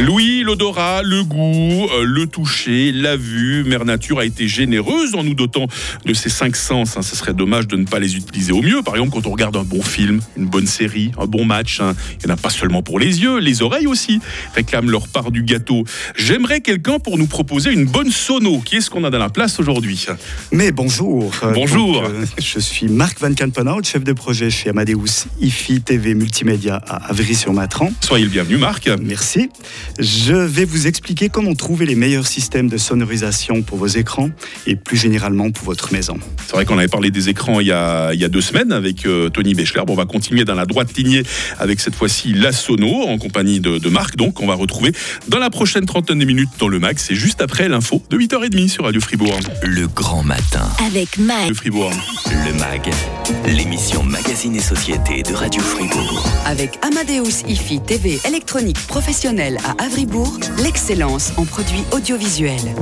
Louis, l'odorat, le goût, euh, le toucher, la vue. Mère Nature a été généreuse en nous dotant de ces cinq sens. Hein. Ce serait dommage de ne pas les utiliser au mieux. Par exemple, quand on regarde un bon film, une bonne série, un bon match, hein, il n'y en a pas seulement pour les yeux, les oreilles aussi réclament leur part du gâteau. J'aimerais quelqu'un pour nous proposer une bonne sono. Qui est-ce qu'on a dans la place aujourd'hui? Mais bonjour. Bonjour. donc, euh, je suis Marc Van Kampenhout, chef de projet chez Amadeus IFI TV Multimédia à Avry-sur-Matran. Soyez le bienvenu, Marc. Merci. Je vais vous expliquer comment trouver les meilleurs systèmes de sonorisation pour vos écrans et plus généralement pour votre maison. C'est vrai qu'on avait parlé des écrans il y a, il y a deux semaines avec euh, Tony Béchler. Bon, on va continuer dans la droite lignée avec cette fois-ci la Sono en compagnie de, de Marc. Donc, on va retrouver dans la prochaine trentaine de minutes dans le Max. C'est juste après l'info de 8h30 sur Radio Fribourg. Le grand matin. Avec Mag. Le Fribourg. Le MAG, l'émission Magazine et Société de Radio Fribourg. Avec Amadeus IFI TV électronique professionnelle à Avribourg, l'excellence en produits audiovisuels.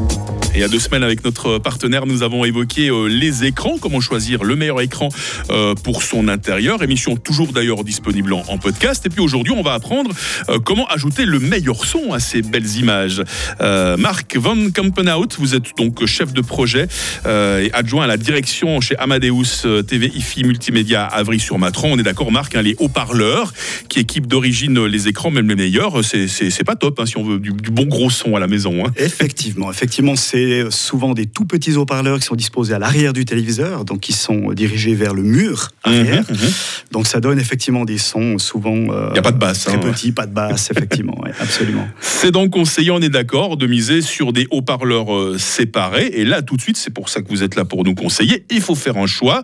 Il y a deux semaines, avec notre partenaire, nous avons évoqué euh, les écrans, comment choisir le meilleur écran euh, pour son intérieur. Émission toujours d'ailleurs disponible en, podcast. Et puis aujourd'hui, on va apprendre euh, comment ajouter le meilleur son à ces belles images. Marc Van Kampenhout, vous êtes donc chef de projet et adjoint à la direction chez Amadeus TV IFI Multimédia à Avry-sur-Matran. On est d'accord, Marc, hein, les haut-parleurs qui équipent d'origine les écrans, même les meilleurs, c'est pas top hein, si on veut du, du bon gros son à la maison. hein. Effectivement, effectivement, c'est souvent des tout petits haut-parleurs qui sont disposés à l'arrière du téléviseur, donc qui sont dirigés vers le mur arrière. Mhm, mhm. Donc ça donne effectivement des sons souvent Il n'y a pas de basse. très hein. petits, pas de basse, effectivement, ouais, absolument. C'est donc conseillé, on est d'accord, de miser sur des haut-parleurs euh, séparés. Et là, tout de suite, c'est pour ça que vous êtes là pour nous conseiller. Il faut faire un choix.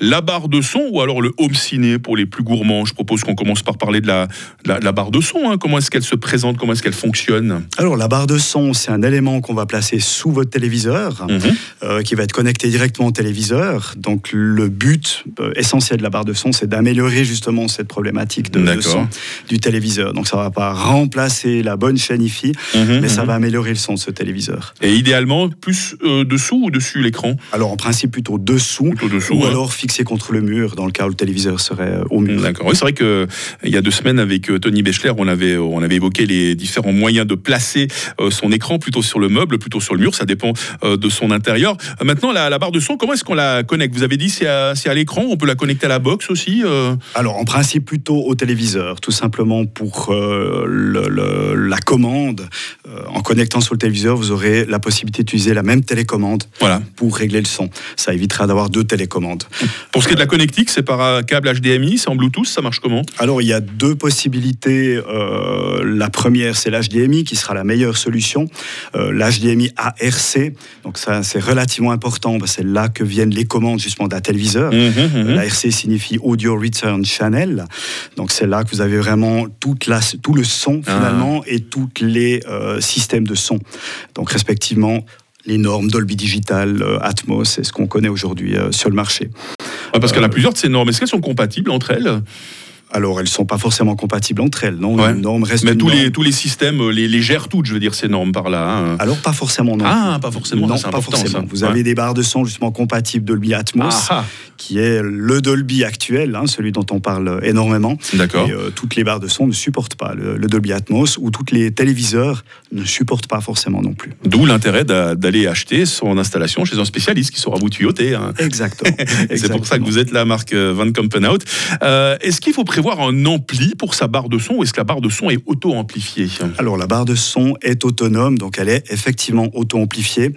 La barre de son ou alors le home ciné pour les plus gourmands? Je propose qu'on commence par parler de la, de la, de la barre de son. hein. Comment est-ce qu'elle se présente? Comment est-ce qu'elle fonctionne? Alors la barre de son, c'est un élément qu'on va placer sous votre téléviseur, Mhm. euh, qui va être connecté directement au téléviseur. Donc le but euh, essentiel de la barre de son, c'est d'améliorer justement cette problématique de, son du téléviseur. Donc ça va pas remplacer la bonne chaîne IFI, mais ça va améliorer le son de ce téléviseur. Et idéalement, plus euh, dessous ou dessus l'écran? Alors en principe plutôt dessous, Plutôt dessous. ou alors fixé contre le mur, dans le cas où le téléviseur serait euh, au mur. D'accord. Oui, c'est vrai que il y a deux semaines avec euh, Tony Béchler, on avait on avait évoqué les différents moyens de placer euh, son écran plutôt sur le meuble, plutôt sur le mur. Ça dépend euh, de son intérieur. Euh, Maintenant, la, la barre de son, comment est-ce qu'on la connecte? Vous avez dit c'est à, c'est à l'écran. On peut la connecter à la box aussi. euh? Alors en principe plutôt au téléviseur, tout simplement pour euh, le- le- la commande. Euh, en connectant sur le téléviseur, vous aurez la possibilité d'utiliser la même télécommande Voilà. pour régler le son. Ça évitera d'avoir deux télécommandes. Pour ce qui est de la connectique, c'est par câble HDMI, c'est en Bluetooth, ça marche comment? Alors il y a deux possibilités. Euh, la première, c'est l'HDMI qui sera la meilleure solution. Euh, L'HDMI ARC, donc ça c'est relativement important c'est là que viennent les commandes justement d'un téléviseur. Mhm, mhm. L'ARC signifie Audio Return Channel. Donc c'est là que vous avez vraiment toute la, tout le son Ah. finalement et tous les euh, systèmes de son. Donc respectivement les normes Dolby Digital, euh, Atmos, c'est ce qu'on connaît aujourd'hui euh, sur le marché. Ouais, Parce qu'il y en a plusieurs de ces normes. Est-ce qu'elles sont compatibles entre elles? Alors elles sont pas forcément compatibles entre elles, non? Ouais. Une norme reste Mais une tous norme. les, tous les systèmes euh, les, les gèrent toutes, je veux dire, ces normes par là. hein. Alors pas forcément non. Ah, pas forcément, Non, ça, c'est pas forcément. ça. Vous Ouais. avez des barres de son justement compatibles Dolby Atmos, Ah, qui est le Dolby actuel, hein, celui dont on parle énormément. ah, D'accord. Et euh, toutes les barres de son ne supportent pas le, le Dolby Atmos ou toutes les téléviseurs ne supportent pas forcément non plus. D'où l'intérêt d'a- d'aller acheter son installation chez un spécialiste qui saura vous tuyauter. hein. Exactement. C'est pour ça que vous êtes là, Marc euh, Van Kampenhout. Euh, est-ce qu'il faut prévoir un ampli pour sa barre de son ou est-ce que la barre de son est auto-amplifiée Alors la barre de son est autonome, donc elle est effectivement auto-amplifiée.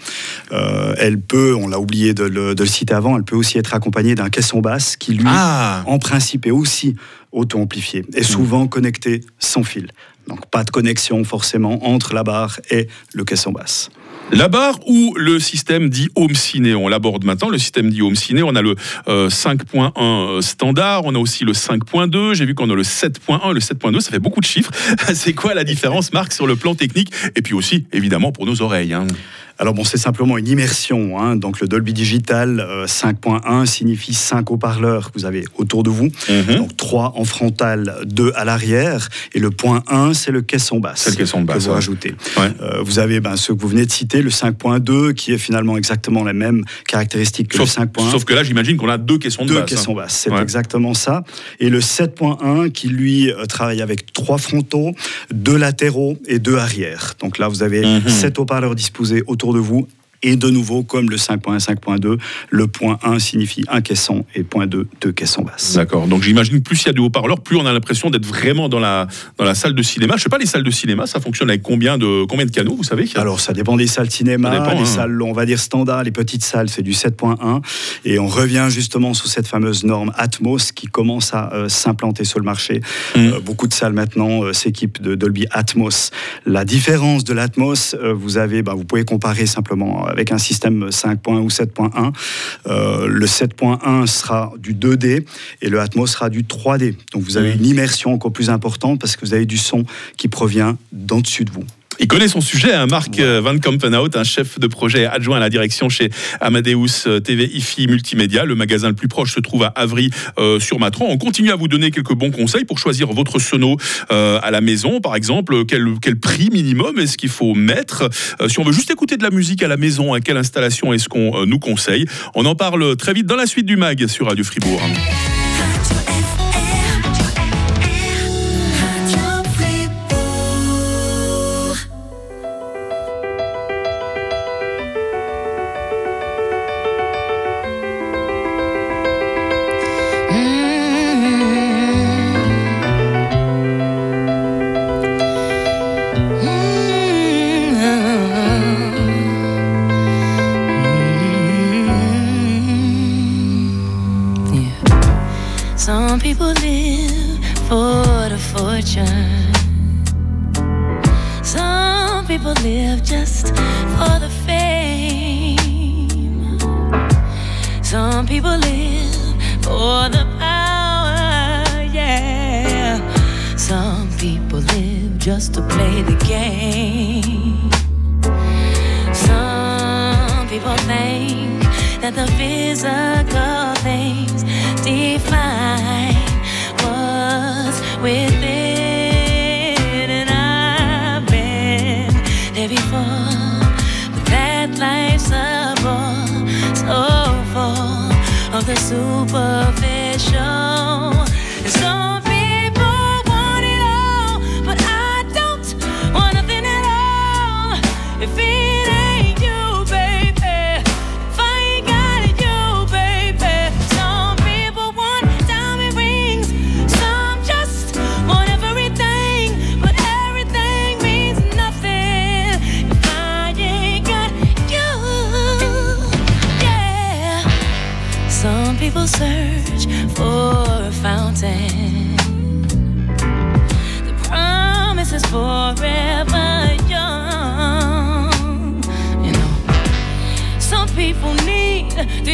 Euh, elle peut, on l'a oublié de le, de le citer avant, elle peut aussi être accompagnée d'un caisson basse qui lui, Ah en principe, est aussi auto-amplifié et souvent connecté sans fil. Donc pas de connexion forcément entre la barre et le caisson basse. La barre ou le système dit Home Ciné? On l'aborde maintenant. Le système dit Home Ciné, on a le euh, 5.1 standard, on a aussi le 5.2. J'ai vu qu'on a le 7.1, le 7.2, ça fait beaucoup de chiffres. C'est quoi la différence, Marc, sur le plan technique? Et puis aussi, évidemment, pour nos oreilles. hein. Alors bon, c'est simplement une immersion. Hein. Donc le Dolby Digital 5.1 euh, signifie 5 haut-parleurs que vous avez autour de vous. Mhm. Donc 3 en frontal, 2 à l'arrière. Et le point 1, c'est le caisson basse. C'est le caisson basse. Que vous rajoutez. Euh, vous avez ben, ce que vous venez de citer, le 5.2, qui est finalement exactement la même caractéristique que le 5.1. Sauf que là, j'imagine qu'on a deux caissons de deux basse. Deux caissons basses, c'est exactement ça. Et le 7.1 qui, lui, euh, travaille avec trois frontaux, deux latéraux et deux arrières. Donc là, vous avez mhm. sept haut-parleurs disposés autour de vous et de nouveau, comme le 5.1, 5.2, le point 1 signifie un caisson et point 2, deux caissons basses. D'accord. Donc j'imagine plus il y a de haut-parleurs, plus on a l'impression d'être vraiment dans la, dans la salle de cinéma. Je sais pas, les salles de cinéma, ça fonctionne avec combien de, combien de canaux, vous savez? Alors ça dépend des salles de cinéma. les hein. salles, on va dire standard, les petites salles, c'est du 7.1. Et on revient justement sous cette fameuse norme Atmos qui commence à euh, s'implanter sur le marché. Mmh. Euh, beaucoup de salles maintenant euh, s'équipent de Dolby Atmos. La différence de l'Atmos, vous avez, bah, vous pouvez comparer simplement avec un système 5.1 ou 7.1. Euh, le 7.1 sera du 2D et le Atmos sera du 3D. Donc vous avez mmh. une immersion encore plus importante parce que vous avez du son qui provient d'en dessus de vous. Il connaît son sujet, hein, Marc euh, Van Kampenhout, un chef de projet adjoint à la direction chez Amadeus euh, TV IFI Multimédia. Le magasin le plus proche se trouve à Avry euh, sur Matron. On continue à vous donner quelques bons conseils pour choisir votre sono à la maison, par exemple. Quel, quel prix minimum est-ce qu'il faut mettre? Si on veut juste écouter de la musique à la maison, à quelle installation est-ce qu'on nous conseille? On en parle très vite dans la suite du mag sur Radio Fribourg. people live just to play the game. Some people think that the physical things define what's within. And I've been there before, but that life's a bore so full of the superficial. And so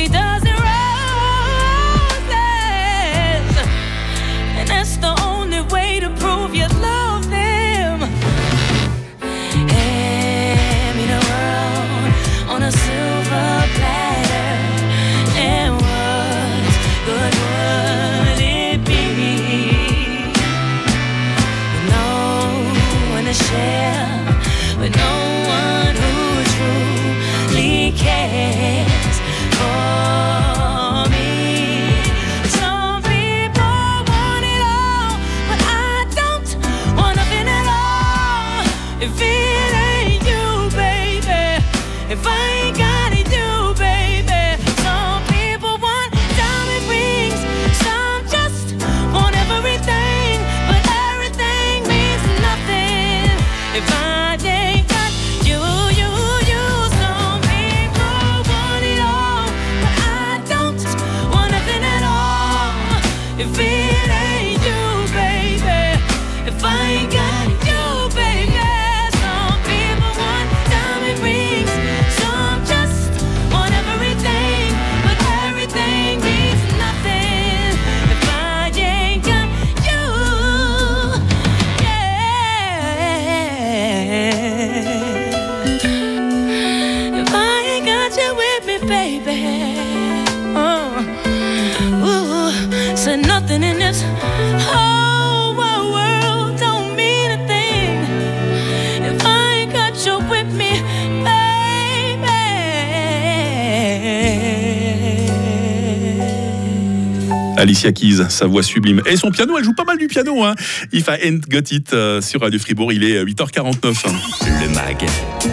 vida. Alicia Keys, sa voix sublime. Et son piano, elle joue pas mal du piano. Hein. If I Ain't Got It euh, sur Radio Fribourg, il est 8h49. Le MAG,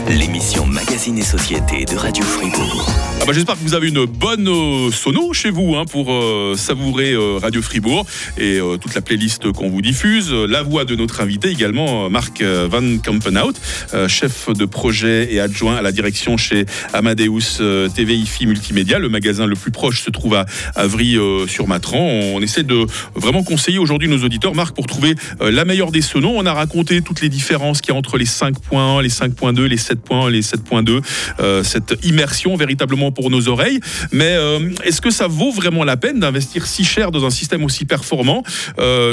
l'émission Magazine et Société de Radio Fribourg. Ah bah, J'espère que vous avez une bonne euh, sono chez vous hein, pour euh, savourer euh, Radio Fribourg et euh, toute la playlist qu'on vous diffuse. La voix de notre invité également, euh, Marc euh, Van Kampenhout, euh, chef de projet et adjoint à la direction chez Amadeus euh, TV IFI Multimédia. Le magasin le plus proche se trouve à On essaie de vraiment conseiller aujourd'hui nos auditeurs, Marc, pour trouver euh, la meilleure des sonos. On a raconté toutes les différences qu'il y a entre les 5.1, les 5.2, les 7.1, les 7.2, euh, cette immersion véritablement pour nos oreilles. Mais euh, est-ce que ça vaut vraiment la peine d'investir si cher dans un système aussi performant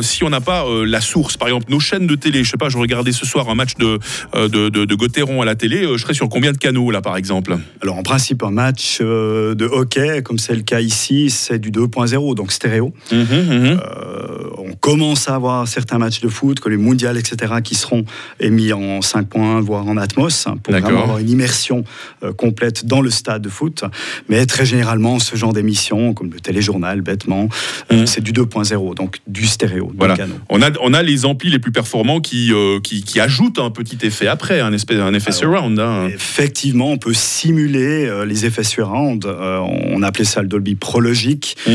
si on n'a pas la source? Par exemple, nos chaînes de télé, je sais pas, je regardais ce soir un match de, de, de, de Gauthieron à la télé, je serais sur combien de canaux là par exemple? Alors en principe, un match de hockey, comme c'est le cas ici, c'est du 2.0, donc stéréo. Mhm, mhm. Euh, on commence à avoir certains matchs de foot, que les mondiales, etc., qui seront émis en 5.1, voire en Atmos, hein, pour vraiment avoir une immersion euh, complète dans le stade de foot. Mais très généralement, ce genre d'émission, comme le téléjournal, bêtement, euh, Mhm. c'est du 2.0, donc du stéréo, Voilà. du. On a, on a les amplis les plus performants qui, qui, qui ajoutent un petit effet après, un, espèce, un effet Alors, surround. hein. Effectivement, on peut simuler les effets surround. On appelait ça le Dolby Prologique. Qui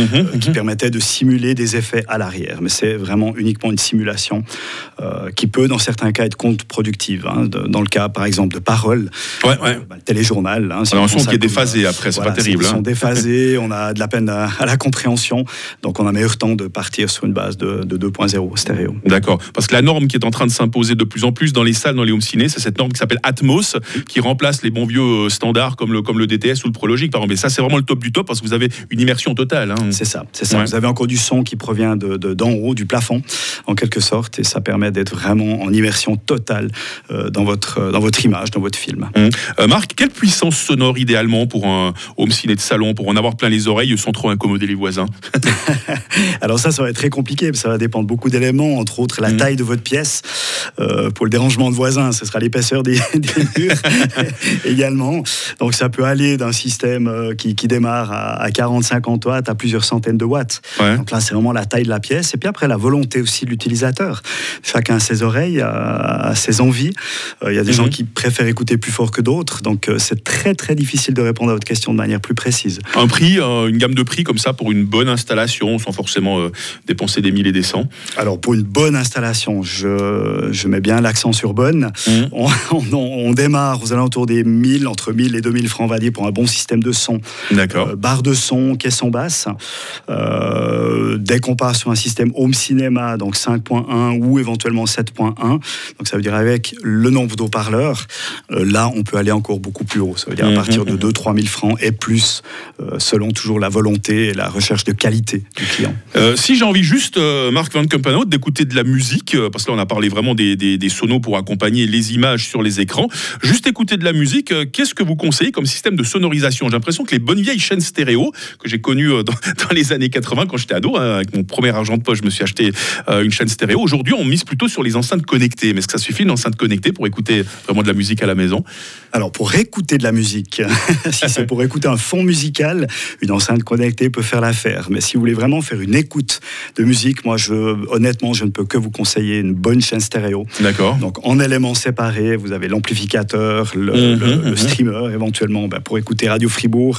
mhm. De simuler des effets à l'arrière. Mais c'est vraiment uniquement une simulation euh, qui peut, dans certains cas, être contre-productive. hein. Dans le cas, par exemple, de paroles, Ouais, ouais. bah, le téléjournal. hein, si On a un prend son ça qui est déphasé euh, après, c'est voilà, pas terrible. Ils sont hein. déphasés, on a de la peine à, à la compréhension. Donc, on a meilleur temps de partir sur une base de, de 2.0 stéréo. D'accord. Parce que la norme qui est en train de s'imposer de plus en plus dans les salles, dans les home ciné, c'est cette norme qui s'appelle Atmos, qui remplace les bons vieux euh, standards comme le, comme le DTS ou le Prologic, par exemple. Mais ça, c'est vraiment le top du top parce que vous avez une immersion totale. hein. C'est ça, c'est ça. Ouais. Vous avez encore du son qui provient de, de- d'en haut, du plafond, en quelque sorte, et ça permet d'être vraiment en immersion totale euh, dans, votre, dans votre image, dans votre film. Euh, Marc, quelle puissance sonore idéalement pour un home ciné de salon, pour en avoir plein les oreilles sans trop incommoder les voisins? Alors ça, ça va être très compliqué, ça va dépendre de beaucoup d'éléments, entre autres la Mhm. taille de votre pièce. Euh, pour le dérangement de voisins, ce sera l'épaisseur des, des murs également. Donc ça peut aller d'un système euh, qui, qui démarre à, à 40-50 watts à plusieurs centaines de watts. Ouais. Donc là, c'est vraiment la taille de la pièce. Et puis après, la volonté aussi de l'utilisateur. Chacun a ses oreilles, a, a ses envies. Euh, Il y a des Mhm. gens qui préfèrent écouter plus fort que d'autres. Donc euh, c'est très très difficile de répondre à votre question de manière plus précise. Un prix, euh, une gamme de prix comme ça pour une bonne installation sans forcément dépenser des mille et des cents? Alors pour une bonne installation, je, je mets bien l'accent sur bonne. Mhm. On, on- on démarre aux alentours des 1000, entre 1000 et 2000 francs, on va dire, pour un bon système de son. D'accord. Barre de son, caisson basse. Euh, dès qu'on part sur un système home cinéma, donc 5.1 ou éventuellement 7.1, donc ça veut dire avec le nombre d'eau-parleurs, euh, là on peut aller encore beaucoup plus haut. Ça veut dire à Mhm, partir de mhm. 2-3 000 francs et plus, euh, selon toujours la volonté et la recherche de qualité du client. Euh, si j'ai envie juste, euh, Marc Van Kampenhout, d'écouter de la musique, euh, parce que là on a parlé vraiment des, des, des sonos pour accompagner les images sur les écrans, juste écouter de la musique, euh, qu'est-ce que vous conseillez comme système de sonorisation? J'ai l'impression que les bonnes vieilles chaînes stéréo, que j'ai connues euh, dans, dans les années 80 quand j'étais ado, hein, avec mon premier argent de poche, je me suis acheté euh, une chaîne stéréo. Aujourd'hui on mise plutôt sur les enceintes connectées. Mais est-ce que ça suffit une enceinte connectée pour écouter vraiment de la musique à la maison? Alors pour écouter de la musique, si c'est pour écouter un fond musical, une enceinte connectée peut faire l'affaire. Mais si vous voulez vraiment faire une écoute de musique, moi je, honnêtement, je ne peux que vous conseiller une bonne chaîne stéréo. D'accord. Donc en éléments séparés, vous avez l'amplificateur, le, Mhm, le- le mhm. streamer éventuellement ben, pour écouter Radio Fribourg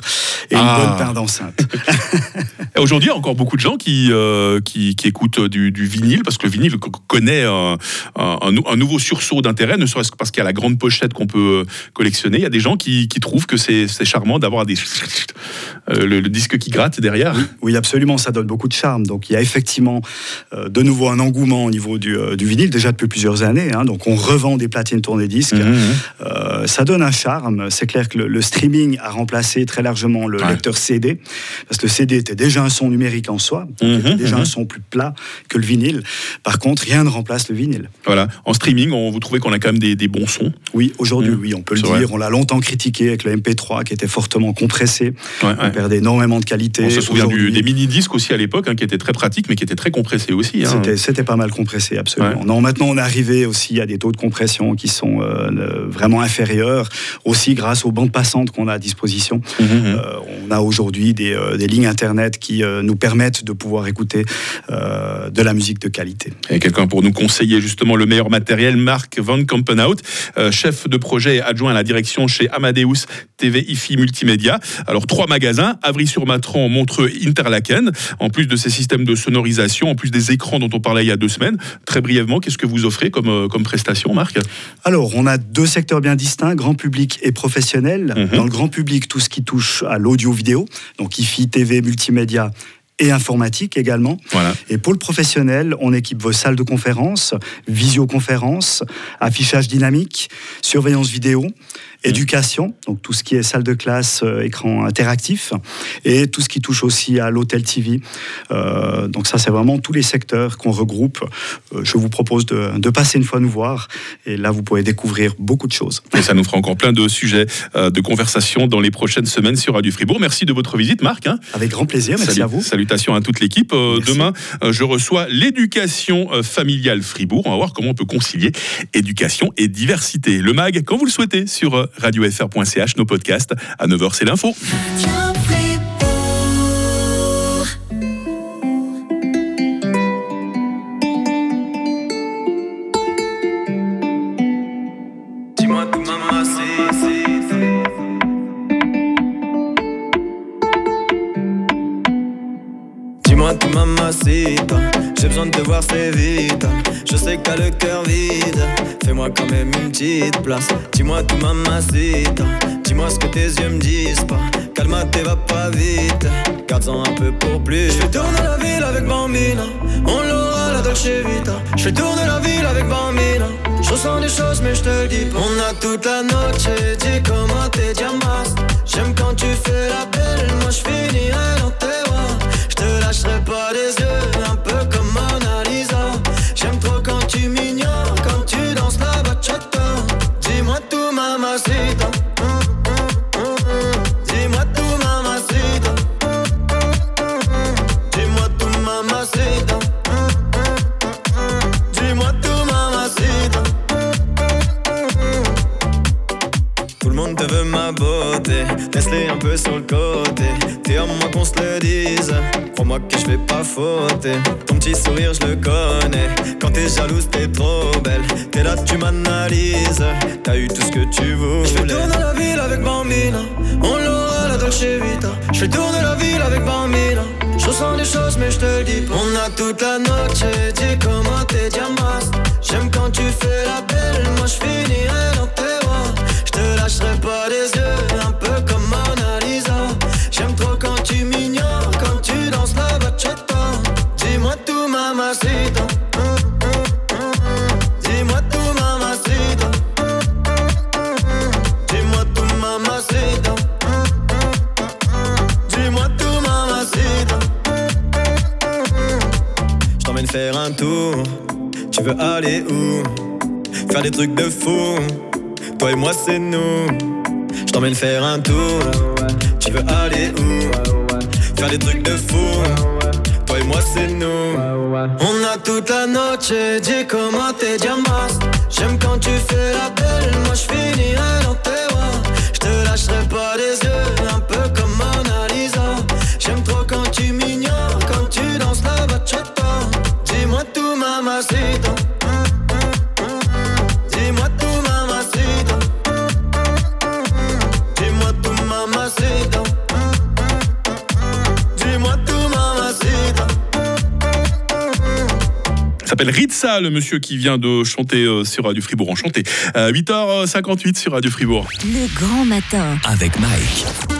et une Ah. bonne paire d'enceintes. Aujourd'hui, encore beaucoup de gens qui, euh, qui, qui écoutent du, du vinyle, parce que le vinyle co- connaît un, un- un nou- un nouveau sursaut d'intérêt, ne serait-ce que parce qu'il y a la grande pochette qu'on peut euh, collectionner. Il y a des gens qui, qui trouvent que c'est charmant d'avoir des euh, le, le disque qui gratte derrière. Oui, absolument, ça donne beaucoup de charme. Donc il y a effectivement euh, de nouveau un engouement au niveau du, euh, du vinyle, déjà depuis plusieurs années. hein. donc on revend des platines tournées disques. Mhm. Euh, ça donne un charme. C'est clair que le, le streaming a remplacé très largement le Ouais. lecteur CD, parce que le CD était déjà un son numérique en soi, qui Mhm, était déjà mhm. un son plus plat que le vinyle. Par contre, rien ne remplace le vinyle. Voilà. En streaming, on, vous trouvez qu'on a quand même des, des bons sons Oui, aujourd'hui, Mhm. oui, on peut le dire. vrai. On l'a longtemps critiqué avec le MP3 qui était fortement compressé. Ouais, On ouais. perdait énormément de qualité. On se souvient du- des mini-disques aussi à l'époque, hein, qui étaient très pratiques, mais qui étaient très compressés aussi. hein. C'était, pas mal compressé, absolument. Ouais. Non, maintenant on est arrivé aussi à des taux de compression qui sont euh, vraiment inférieurs, aussi grâce aux bandes passantes qu'on a à disposition. Mhm, mhm. Euh, on a aujourd'hui des, euh, des lignes internet qui euh, nous permettent de pouvoir écouter euh, de la musique de qualité. Et quelqu'un pour nous conseiller justement le meilleur matériel, Marc Van Kampenhout, euh, chef de projet et adjoint à la direction chez Amadeus TV IFI Multimédia. Alors trois magasins, Avry-sur-Matran, Montreux, Interlaken. En plus de ces systèmes de sonorisation, en plus des écrans dont on parlait il y a deux semaines, très brièvement, qu'est-ce que vous offrez comme, euh, comme prestation, Marc? Alors, on a deux secteurs bien distincts, grand public et professionnel. Mhm. Dans le grand public, tout ce qui touche à l'audio-vidéo, donc IFI, TV, multimédia et informatique également. Voilà. Et pour le professionnel, on équipe vos salles de conférence, visioconférence, affichage dynamique, surveillance vidéo, éducation, donc tout ce qui est salle de classe, euh, écran interactif, et tout ce qui touche aussi à l'hôtel TV. Euh, donc ça, c'est vraiment tous les secteurs qu'on regroupe. Euh, je vous propose de, de passer une fois nous voir, et là, vous pourrez découvrir beaucoup de choses. Et ça nous fera encore plein de sujets de conversation dans les prochaines semaines sur Radio Fribourg. Merci de votre visite, Marc. hein. Avec grand plaisir, merci Salut- à vous. Salutations à toute l'équipe. Euh, demain, euh, je reçois l'éducation euh, familiale Fribourg. On va voir comment on peut concilier éducation et diversité. Le MAG, quand vous le souhaitez, sur radiofr.ch, nos podcasts. À 9h, c'est l'info. Je sais que t'as le cœur vide, fais-moi quand même une petite place. Dis-moi tout mamacita, dis-moi ce que tes yeux me disent pas. Calme-toi, va pas vite, garde-en un peu pour plus. Je fais tourner la ville avec Bambina, on l'aura la Dolce Vita. Je fais tourner la ville avec Bambina, je ressens des choses mais je te le dis pas. On a toute la noche, dis comment t'es diamas Je tourner la ville avec Bambina. Je ressens des choses, mais je te le dis pas. On a toute la noche, dis comment t'es diamas. J'aime quand tu fais la belle, aller où? Faire des trucs de fou. Toi et moi, c'est nous. Je t'emmène faire un tour. Tu veux aller où? Faire des trucs de fou. Toi et moi, c'est nous. On a toute la noche, dis comment t'es diamas. J'aime quand tu fais la belle, moi je finirai dans s'appelle Ritza, le monsieur qui vient de chanter euh, sur Radio Fribourg. Enchanté. Euh, 8h58 sur Radio Fribourg. Le grand matin. Avec Mike.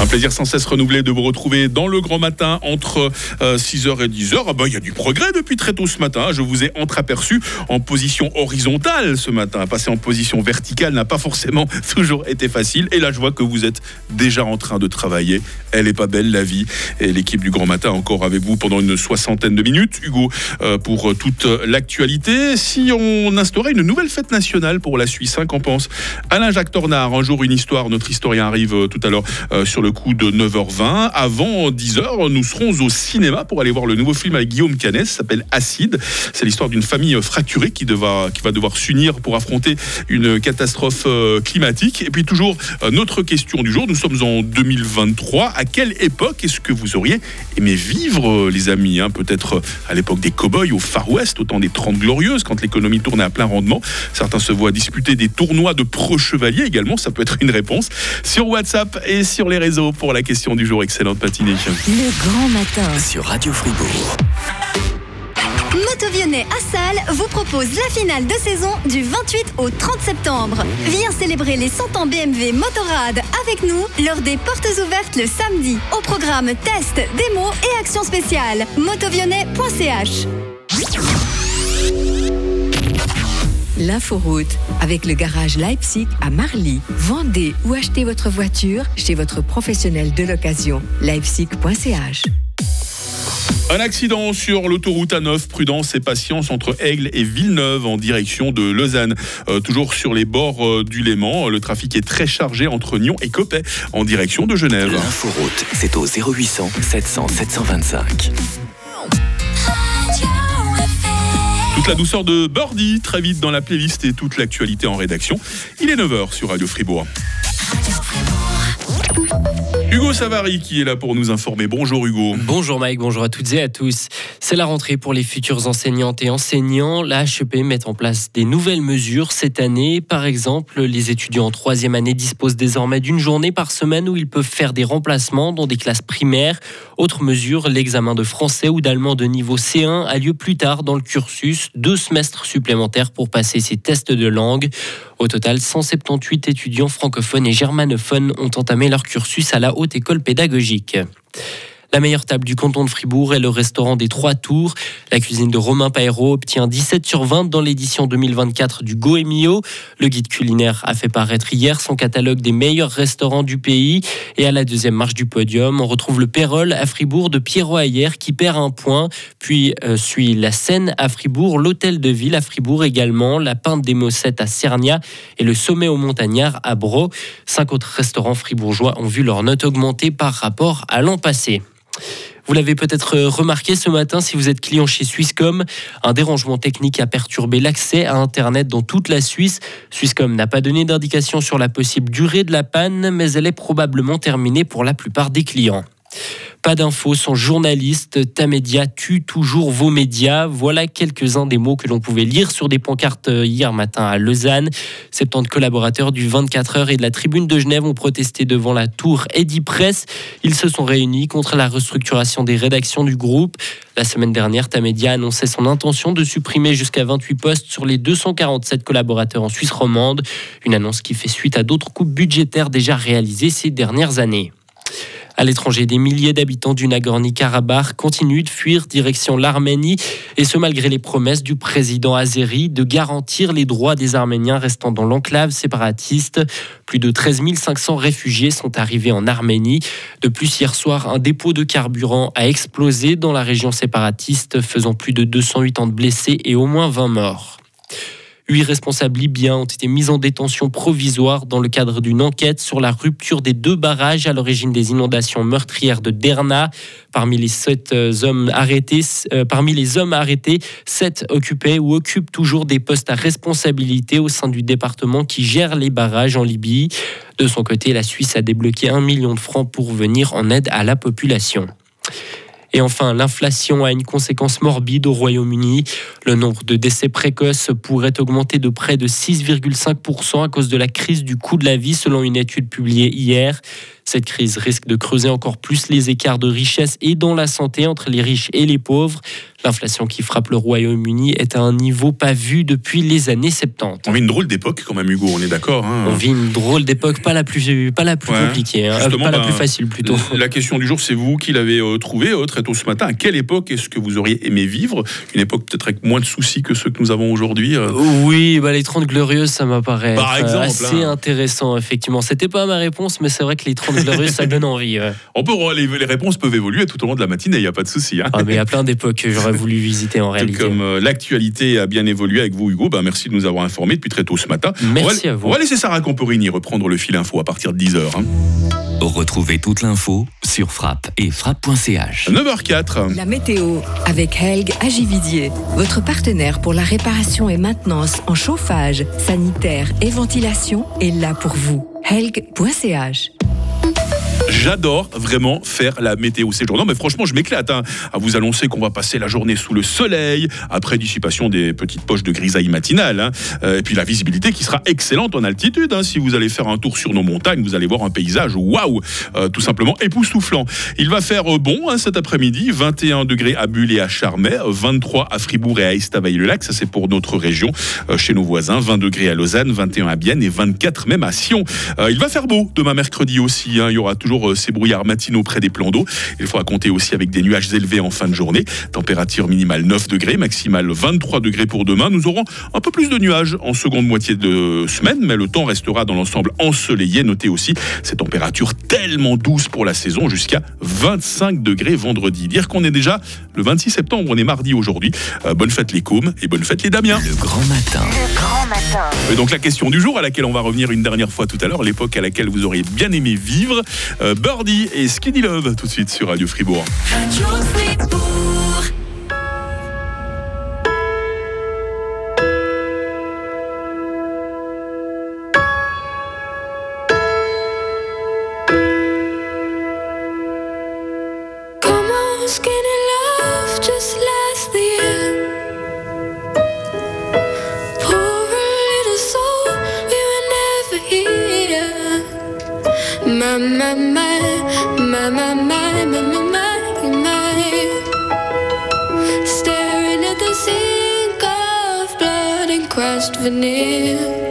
Un plaisir sans cesse renouvelé de vous retrouver dans le grand matin entre 6h et 10h. Ah bah, il y a du progrès depuis très tôt ce matin. Je vous ai entreaperçu en position horizontale ce matin. Passer en position verticale n'a pas forcément toujours été facile. Et là, je vois que vous êtes déjà en train de travailler. Elle est pas belle, la vie. Et l'équipe du grand matin encore avec vous pendant une soixantaine de minutes. Hugo, euh, pour toute l'actualité. Si on instaurait une nouvelle fête nationale pour la Suisse, hein, qu'en pense Alain Jacques Tornard? Un jour, une histoire. Notre historien arrive euh, tout à l'heure euh, sur le coup de 9h20. Avant 10h, nous serons au cinéma pour aller voir le nouveau film avec Guillaume Canet, s'appelle Acide. C'est l'histoire d'une famille fracturée qui, devra, qui va devoir s'unir pour affronter une catastrophe euh, climatique. Et puis toujours euh, notre question du jour, nous sommes en 2023. À quelle époque est-ce que vous auriez aimé vivre, euh, les amis hein Peut-être à l'époque des cow-boys au Far West, au temps des 30 glorieuses, quand l'économie tournait à plein rendement? Certains se voient disputer des tournois de pro-chevaliers également, ça peut être une réponse. Sur WhatsApp et sur les réseaux pour la question du jour. Excellente matinée. Le grand matin. Sur Radio Fribourg. Motovionnet à Salle vous propose la finale de saison du 28 au 30 septembre. Viens célébrer les 100 ans BMW Motorrad avec nous lors des portes ouvertes le samedi. Au programme test, démo et actions spéciales. Motovionnet.ch L'inforoute avec le garage Leipzig à Marly. Vendez ou achetez votre voiture chez votre professionnel de l'occasion. Leipzig.ch Un accident sur l'autoroute A9, prudence et patience entre Aigle et Villeneuve en direction de Lausanne. Euh, toujours sur les bords euh, du Léman, le trafic est très chargé entre Nyon et Coppet en direction de Genève. L'inforoute, c'est au 0800 700 725. La douceur de Birdie, très vite dans la playlist et toute l'actualité en rédaction. Il est 9h sur Radio Fribourg. Hugo Savary qui est là pour nous informer. Bonjour Hugo. Bonjour Mike, bonjour à toutes et à tous. C'est la rentrée pour les futures enseignantes et enseignants. La HEP met en place des nouvelles mesures cette année. Par exemple, les étudiants en troisième année disposent désormais d'une journée par semaine où ils peuvent faire des remplacements dans des classes primaires. Autre mesure, l'examen de français ou d'allemand de niveau C1 a lieu plus tard dans le cursus, deux semestres supplémentaires pour passer ces tests de langue. Au total, 178 étudiants francophones et germanophones ont entamé leur cursus à la Haute École Pédagogique. La meilleure table du canton de Fribourg est le restaurant des Trois Tours. La cuisine de Romain Paero obtient 17 sur 20 dans l'édition 2024 du Goemio. Le guide culinaire a fait paraître hier son catalogue des meilleurs restaurants du pays. Et à la deuxième marche du podium, on retrouve le Pérol à Fribourg de Pierrot Ayer qui perd un point. Puis euh, suit la Seine à Fribourg, l'Hôtel de Ville à Fribourg également, la Pinte des Mossettes à Cernia et le Sommet aux Montagnards à Bro. Cinq autres restaurants fribourgeois ont vu leur note augmenter par rapport à l'an passé. Vous l'avez peut-être euh, remarqué ce matin si vous êtes client chez Swisscom, un dérangement technique a perturbé l'accès à Internet dans toute la Suisse. Swisscom n'a pas donné d'indication sur la possible durée de la panne, mais elle est probablement terminée pour la plupart des clients. Pas d'infos sans journaliste. Ta média tue toujours vos médias. Voilà quelques-uns des mots que l'on pouvait lire sur des pancartes hier matin à Lausanne. 70 collaborateurs du 24 heures et de la Tribune de Genève ont protesté devant la tour Eddy Press. Ils se sont réunis contre la restructuration des rédactions du groupe. La semaine dernière, Tamedia annonçait son intention de supprimer jusqu'à 28 postes sur les 247 collaborateurs en Suisse romande. Une annonce qui fait suite à d'autres coupes budgétaires déjà réalisées ces dernières années. À l'étranger, des milliers d'habitants du Nagorno-Karabakh continuent de fuir direction l'Arménie, et ce malgré les promesses du président azéri de garantir les droits des Arméniens restant dans l'enclave séparatiste. Plus de 13 500 réfugiés sont arrivés en Arménie. De plus, hier soir, un dépôt de carburant a explosé dans la région séparatiste, faisant plus de 280 blessés et au moins 20 morts. Huit responsables libyens ont été mis en détention provisoire dans le cadre d'une enquête sur la rupture des deux barrages à l'origine des inondations meurtrières de Derna. Parmi les sept euh, hommes arrêtés, euh, hommes arrêtés, sept occupaient ou occupent toujours des postes à responsabilité au sein du département qui gère les barrages en Libye. De son côté, la Suisse a débloqué un million de francs pour venir en aide à la population. Et enfin, l'inflation a une conséquence morbide au Royaume-Uni. Le nombre de décès précoces pourrait augmenter de près de 6,5% à cause de la crise du coût de la vie, selon une étude publiée hier. Cette crise risque de creuser encore plus les écarts de richesse et dans la santé entre les riches et les pauvres. L'inflation qui frappe le Royaume-Uni est à un niveau pas vu depuis les années 70. On vit une drôle d'époque quand même, Hugo, on est d'accord. hein On vit une drôle d'époque, pas la plus, pas la plus Ouais. compliquée, hein, pas la ben, plus facile plutôt. La question du jour, c'est vous qui l'avez euh, trouvé euh, très tôt ce matin. À quelle époque est-ce que vous auriez aimé vivre? Une époque peut-être avec moins de soucis que ceux que nous avons aujourd'hui euh. Oui, bah les 30 glorieuses, ça m'apparaît Par être, exemple, assez hein. intéressant, effectivement. C'était pas ma réponse, mais c'est vrai que les 30 glorieuses, ça donne envie. ouais. On peut, les, les réponses peuvent évoluer tout au long de la matinée, il n'y a pas de souci. hein. Ah, mais il y a plein d'époques que j'aurais voulu visiter en réalité. comme euh, l'actualité a bien évolué avec vous, Hugo, bah, merci de nous avoir informés depuis très tôt ce matin. Merci va, à vous. On va laisser Sarah Camporini reprendre le fil info à partir de 10h. Retrouvez toute l'info sur frappe et frappe.ch. 9h04. La météo avec Helg Agividier, votre partenaire pour la réparation et maintenance en chauffage, sanitaire et ventilation est là pour vous. Helg.ch J'adore vraiment faire la météo ces jours. Non, mais franchement, je m'éclate hein, à vous annoncer qu'on va passer la journée sous le soleil, après dissipation des petites poches de grisaille matinale. hein. Euh, et puis la visibilité qui sera excellente en altitude. hein. Si vous allez faire un tour sur nos montagnes, vous allez voir un paysage, waouh, euh, tout simplement époustouflant. Il va faire euh, bon cet après-midi, 21 degrés à Bulle et à Charmey, 23 à Fribourg et à Estavayer-le-Lac, ça c'est pour notre région, chez nos voisins, 20 degrés à Lausanne, 21 à Bienne et 24 même à Sion. Il va faire beau demain mercredi aussi, il y aura toujours euh, ces brouillards matinaux près des plans d'eau. Il faudra compter aussi avec des nuages élevés en fin de journée. Température minimale 9 degrés, maximale 23 degrés pour demain. Nous aurons un peu plus de nuages en seconde moitié de semaine, mais le temps restera dans l'ensemble ensoleillé. Notez aussi ces températures tellement douces pour la saison, jusqu'à 25 degrés vendredi. Dire qu'on est déjà le 26 septembre, on est mardi aujourd'hui. Euh, bonne fête les Cômes et bonne fête les Damiens. Le grand matin. Et donc la question du jour à laquelle on va revenir une dernière fois tout à l'heure, l'époque à laquelle vous auriez bien aimé vivre, euh, Birdie et Skinny Love tout de suite sur Radio Fribourg. Radio Fribourg. Veneer.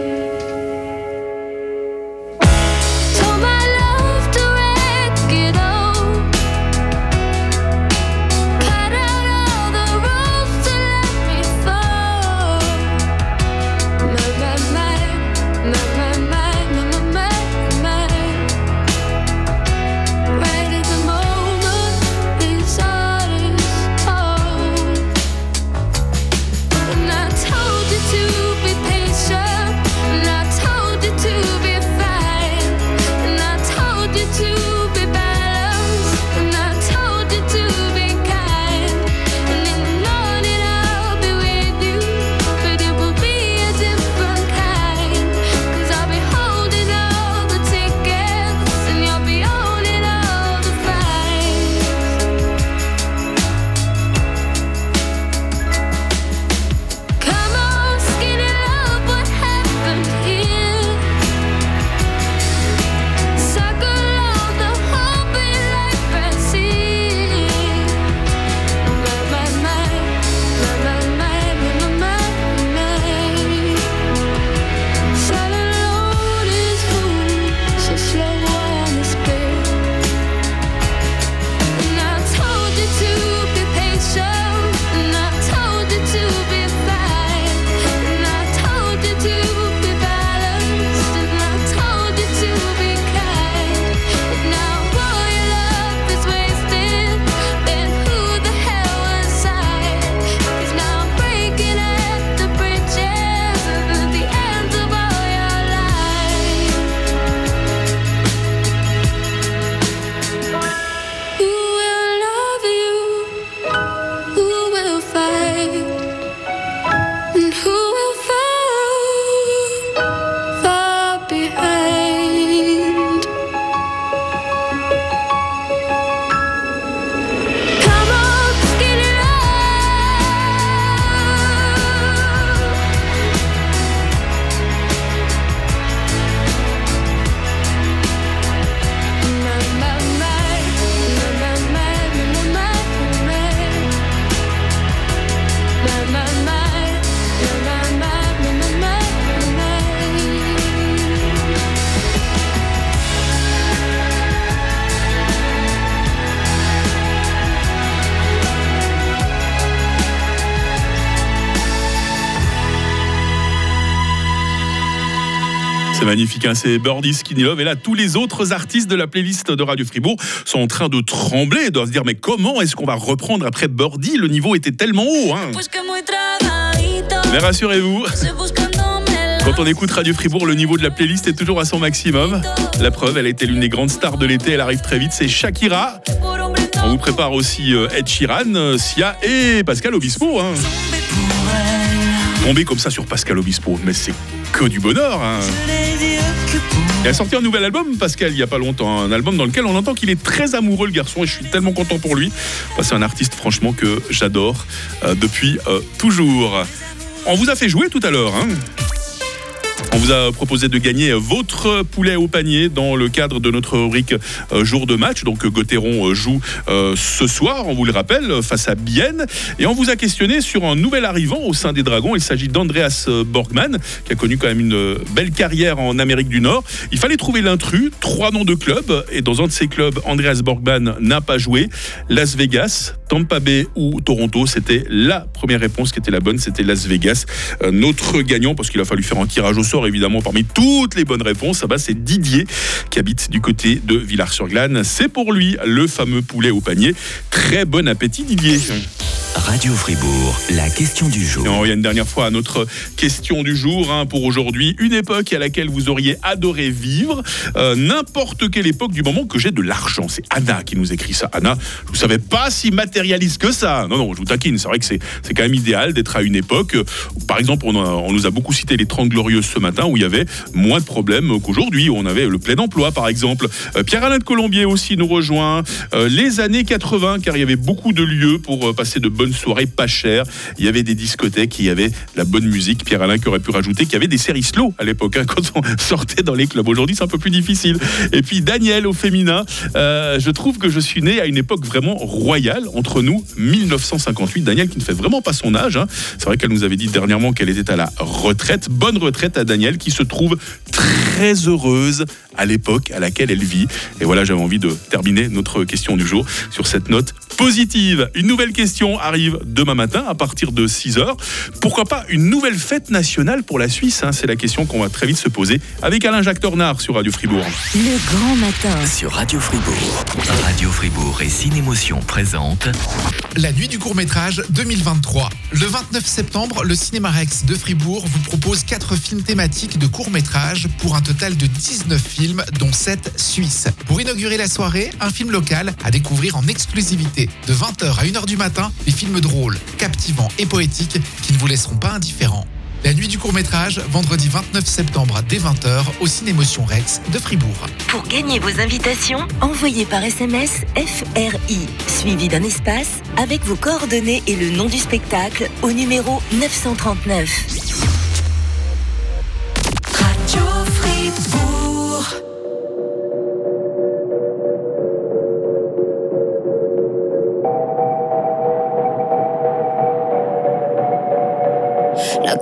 Magnifique, hein c'est Birdie Skinny Love. Et là, tous les autres artistes de la playlist de Radio Fribourg sont en train de trembler et doivent se dire mais comment est-ce qu'on va reprendre après Birdie? Le niveau était tellement haut. Hein. Mais rassurez-vous, quand on écoute Radio Fribourg, le niveau de la playlist est toujours à son maximum. La preuve, elle a été l'une des grandes stars de l'été, elle arrive très vite, c'est Shakira. On vous prépare aussi euh, Ed Sheeran, euh, Sia et Pascal Obispo. Hein. Tomber comme ça sur Pascal Obispo, mais c'est que du bonheur. Hein. Il a sorti un nouvel album, Pascal, il n'y a pas longtemps. Un album dans lequel on entend qu'il est très amoureux, le garçon, et je suis tellement content pour lui. Bah, c'est un artiste, franchement, que j'adore euh, depuis euh, toujours. On vous a fait jouer tout à l'heure. Hein. On vous a proposé de gagner votre poulet au panier dans le cadre de notre rubrique euh, jour de match. Donc Gauthieron euh, joue euh, ce soir, on vous le rappelle, face à Bienne. Et on vous a questionné sur un nouvel arrivant au sein des Dragons. Il s'agit d'Andreas Borgman, qui a connu quand même une belle carrière en Amérique du Nord. Il fallait trouver l'intrus, trois noms de clubs. Et dans un de ces clubs, Andreas Borgman n'a pas joué. Las Vegas, Tampa Bay ou Toronto, c'était la première réponse qui était la bonne, c'était Las Vegas. notre gagnant, parce qu'il a fallu faire un tirage au sort évidemment parmi toutes les bonnes réponses. Ah bah, c'est Didier qui habite du côté de Villars-sur-Glane. C'est pour lui le fameux poulet au panier. Très bon appétit Didier. Radio Fribourg, la question du jour. on une dernière fois à notre question du jour hein, pour aujourd'hui. Une époque à laquelle vous auriez adoré vivre. Euh, n'importe quelle époque du moment que j'ai de l'argent. C'est Anna qui nous écrit ça. Anna, je ne savais pas si matérialiste que ça. Non, non, je vous taquine. C'est vrai que c'est quand même idéal d'être à une époque. Où, par exemple, on, nous a beaucoup cité les 30 glorieuses ce matin où il y avait moins de problèmes qu'aujourd'hui. On avait le plein emploi, par exemple. Euh, Pierre-Alain de Colombier aussi nous rejoint. Euh, les années 80, car il y avait beaucoup de lieux pour passer de bonnes soirée pas chère. Il y avait des discothèques, il y avait la bonne musique. Pierre Alain qui aurait pu rajouter qu'il y avait des séries slow à l'époque hein, quand on sortait dans les clubs. Aujourd'hui, c'est un peu plus difficile. Et puis Daniel au féminin, euh, je trouve que je suis né à une époque vraiment royale nous, 1958. Daniel qui ne fait vraiment pas son âge. Hein. C'est vrai qu'elle nous avait dit dernièrement qu'elle était à la retraite. Bonne retraite à Daniel qui se trouve très heureuse à l'époque à laquelle elle vit. Et voilà, j'avais envie de terminer notre question du jour sur cette note positive. Une nouvelle question arrive demain matin à partir de 6h. Pourquoi pas une nouvelle fête nationale pour la Suisse hein? C'est la question qu'on va très vite se poser avec Alain Jacques Tornard sur Radio Fribourg. Le grand matin sur Radio Fribourg. Radio Fribourg et Cinémotion présente La nuit du court-métrage 2023. Le 29 septembre, le Cinéma Rex de Fribourg vous propose 4 films thématiques de court-métrage pour un total de 19 films dont 7 suisses. Pour inaugurer la soirée, un film local à découvrir en exclusivité de 20h à 1h du matin, des films drôles, captivants et poétiques qui ne vous laisseront pas indifférents. La nuit du court-métrage, vendredi 29 septembre dès 20h au Cinémotion Rex de Fribourg. Pour gagner vos invitations, envoyez par SMS FRI, suivi d'un espace, avec vos coordonnées et le nom du spectacle au numéro 939.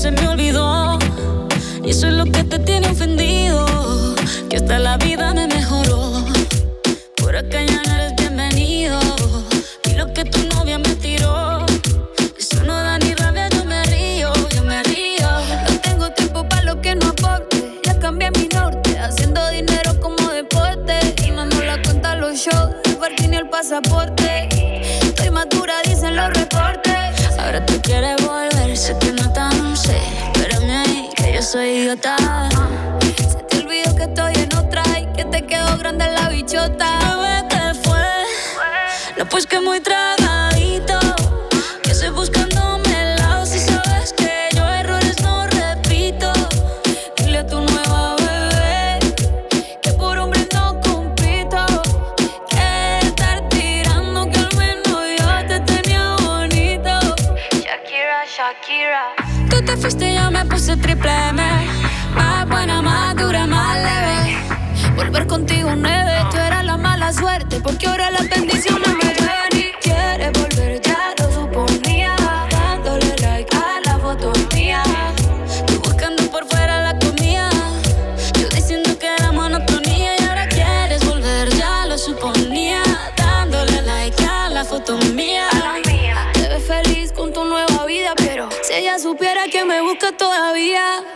se me olvidó. Y eso es lo que te tiene ofendido. Que hasta la vida soy idiota. Se te olvidó que estoy en otra y que te quedó grande la bichota. ¿qué fue? No, pues que muy tragadito. Yeah.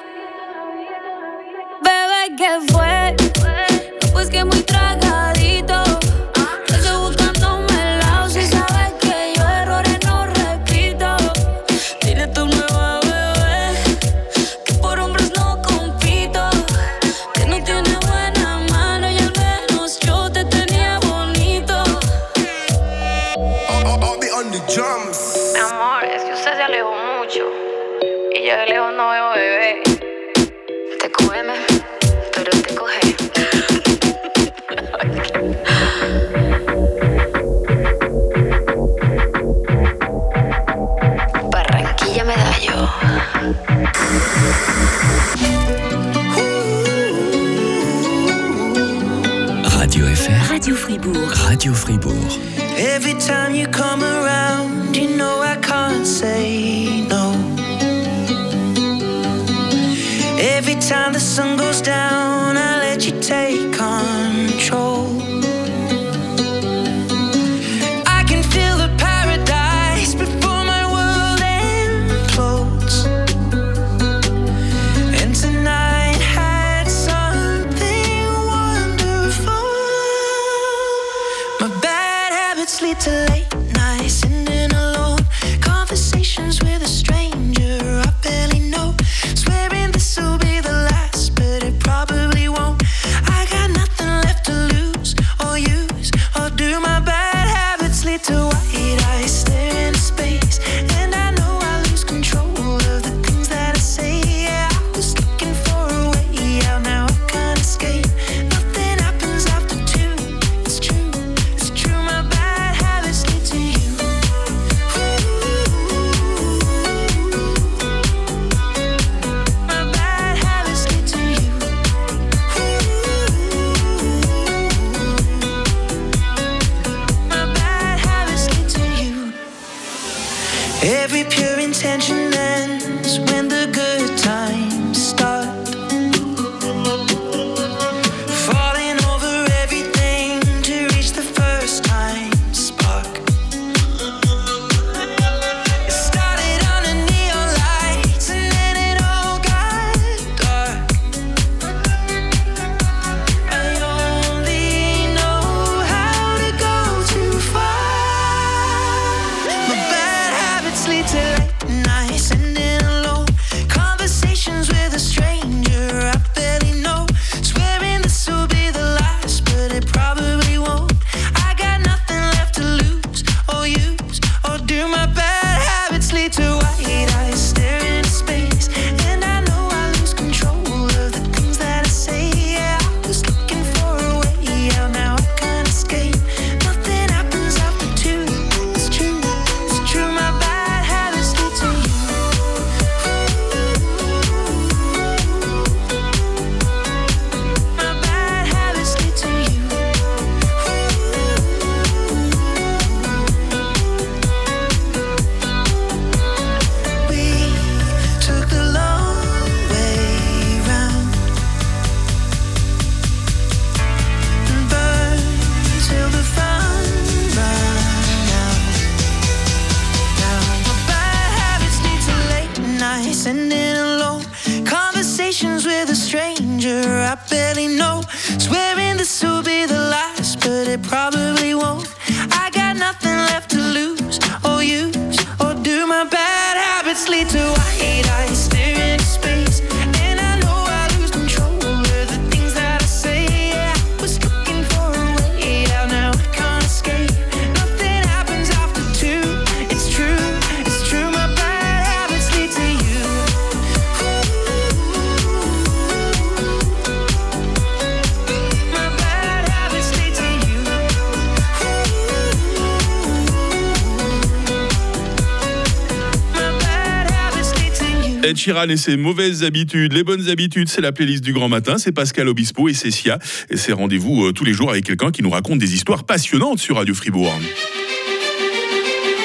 Ed Sheeran et ses mauvaises habitudes. Les bonnes habitudes, c'est la playlist du grand matin. C'est Pascal Obispo et c'est Sia. Et c'est rendez-vous euh, tous les jours avec quelqu'un qui nous raconte des histoires passionnantes sur Radio Fribourg.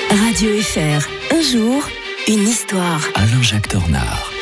Radio FR, un jour, une histoire. Alain-Jacques Dornard.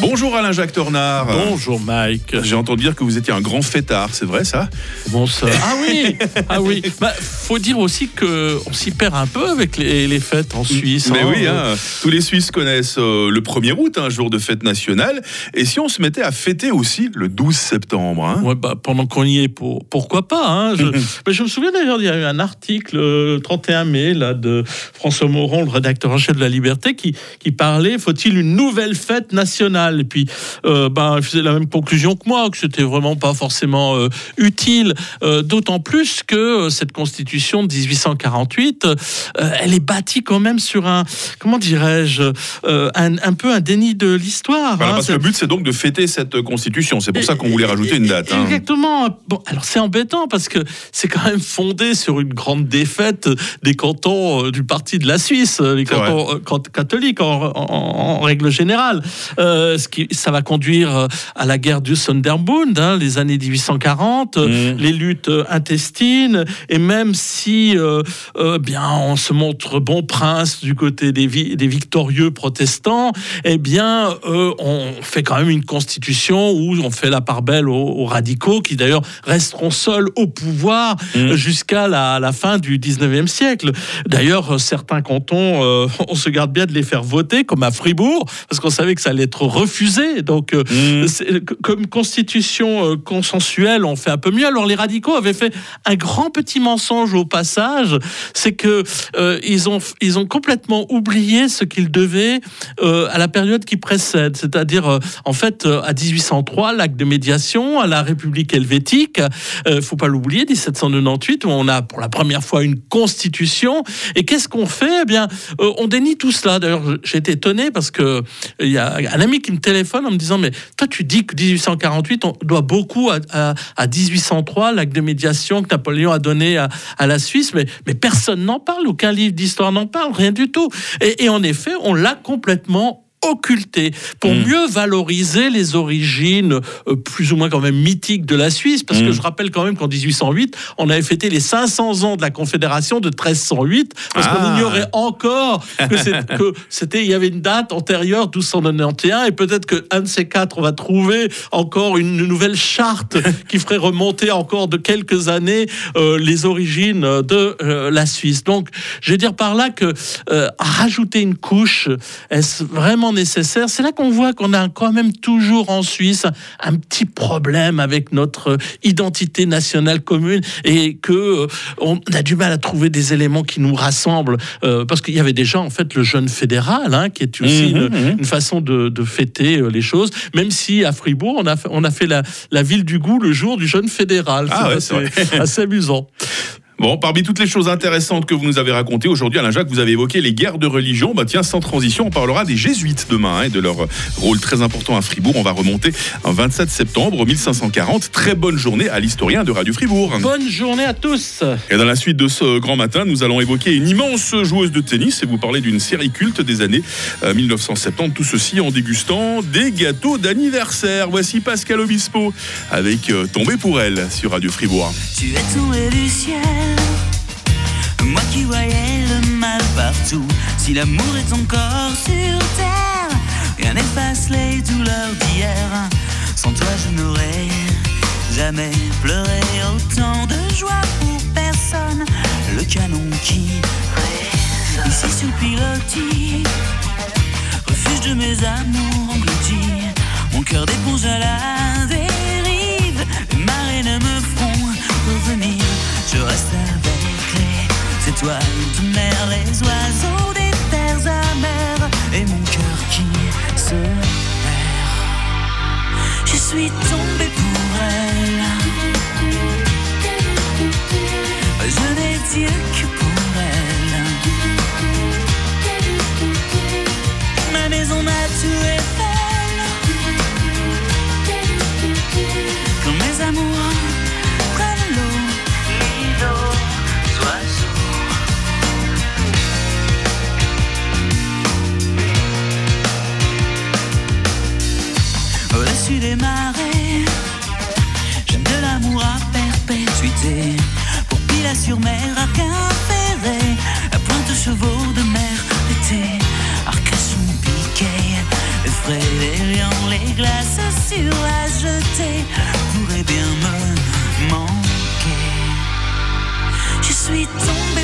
Bonjour Alain-Jacques Tornard. Bonjour Mike. J'ai entendu dire que vous étiez un grand fêtard, c'est vrai ça? Bonsoir. Ah oui, ah oui. Bah, faut dire aussi que on s'y perd un peu avec les, les fêtes en Suisse. Mais hein. oui, hein, tous les Suisses connaissent euh, le 1er août, un jour de fête nationale. Et si on se mettait à fêter aussi le 12 septembre hein? Ouais, bah, pendant qu'on y est, pour, pourquoi pas hein. je, mais je me souviens d'ailleurs, il y a eu un article le 31 mai là, de François Moron, le rédacteur en chef de La Liberté, qui, qui parlait faut-il une nouvelle fête nationale? Et puis, euh, ben, il faisait la même conclusion que moi, que c'était vraiment pas forcément euh, utile, euh, d'autant plus que euh, cette constitution de 1848, euh, elle est bâtie quand même sur un, comment dirais-je, un, un peu un déni de l'histoire. Voilà, hein. parce que le but, c'est donc de fêter cette constitution. C'est pour ça qu'on voulait rajouter une date. hein. Exactement. Bon, alors c'est embêtant parce que c'est quand même fondé sur une grande défaite des cantons du parti de la Suisse, les cantons can- catholiques en, en- en règle générale. Euh, ce qui, ça va conduire euh, à la guerre du Sonderbund, hein, les années 1840, euh, Mhm. les luttes euh, intestines, et même si euh, euh, bien on se montre bon prince du côté des, vi- des victorieux protestants, eh bien euh, on fait quand même une constitution où on fait la part belle aux, aux radicaux qui d'ailleurs resteront seuls au pouvoir euh, jusqu'à la, la fin du 19e siècle. D'ailleurs, certains cantons, on se garde bien de les faire voter, comme à Fribourg, parce qu'on savait que ça allait être refusé. Donc, euh, c'est- c- comme constitution euh, consensuelle, on fait un peu mieux. Alors, les radicaux avaient fait un grand petit mensonge au passage, c'est que euh, ils ont ils ont complètement oublié ce qu'ils devaient euh, à la période qui précède, c'est-à-dire euh, en fait euh, à 1803 l'acte de médiation à la République helvétique. Euh, faut pas l'oublier, 1798 où on a pour la première fois une constitution. Et qu'est-ce qu'on fait? Eh bien, euh, on dénie tout cela. D'ailleurs, été étonné parce que euh, il y a un ami qui me téléphone en me disant mais toi tu dis que 1848 on doit beaucoup à, à- à 1803 l'acte de médiation que Napoléon a donné à, à la Suisse mais mais personne n'en parle aucun livre d'histoire n'en parle rien du tout. Et, et en effet on l'a complètement occulté pour Mm. mieux valoriser les origines euh, plus ou moins quand même mythiques de la Suisse parce que Mm. je rappelle quand même qu'en 1808 on avait fêté les 500 ans de la Confédération de 1308 parce qu'on Ah. ignorait encore que c'était il y avait une date antérieure 1291 et peut-être que un de ces quatre on va trouver encore une nouvelle charte qui ferait remonter encore de quelques années euh, les origines de euh, la Suisse. Donc je vais dire par là que rajouter une couche est-ce vraiment nécessaire. C'est là qu'on voit qu'on a quand même toujours en Suisse un petit problème avec notre identité nationale commune et que euh, on a du mal à trouver des éléments qui nous rassemblent euh, parce qu'il y avait déjà en fait le jeune fédéral hein, qui est aussi Mhm, une, mhm. une façon de, de fêter euh, les choses. Même si à Fribourg on a fait, on a fait la, la ville du goût le jour du jeune fédéral. Ah ouais, C'est assez amusant Bon, parmi toutes les choses intéressantes que vous nous avez racontées aujourd'hui, Alain Jacques, vous avez évoqué les guerres de religion. Bah tiens, sans transition, on parlera des jésuites demain hein, et de leur euh, rôle très important à Fribourg. On va remonter un 27 septembre 1540. Très bonne journée à l'historien de Radio Fribourg. bonne journée à tous Et dans la suite de ce grand matin, nous allons évoquer une immense joueuse de tennis et vous parler d'une série culte des années euh, 1970. Tout ceci en dégustant des gâteaux d'anniversaire. Voici Pascal Obispo avec euh, Tombé pour elle sur Radio Fribourg. Tu es tombé du ciel, moi qui voyais le mal partout. Si l'amour est encore sur terre, rien n'efface les douleurs d'hier. Sans toi, je n'aurais jamais pleuré autant de joie pour personne. Le canon qui résonne ici sous pilotis, refuge de mes amours engloutis. Mon cœur d'éponge à la dérive, les marées ne me feront revenir. Je reste avec de mer, les oiseaux des terres amères et mon cœur qui se perd. Je suis tombée pour elle. Je n'ai Dieu que pour elle. Ma maison, ma tour J'aime de l'amour à perpétuité. Pour Pila sur mer, Arcade ferré. La pointe chevaux de mer d'été. Arcachon piquet. Le frais des lions, les glaces sur la jetée. Pourrait bien me manquer. Je suis tombé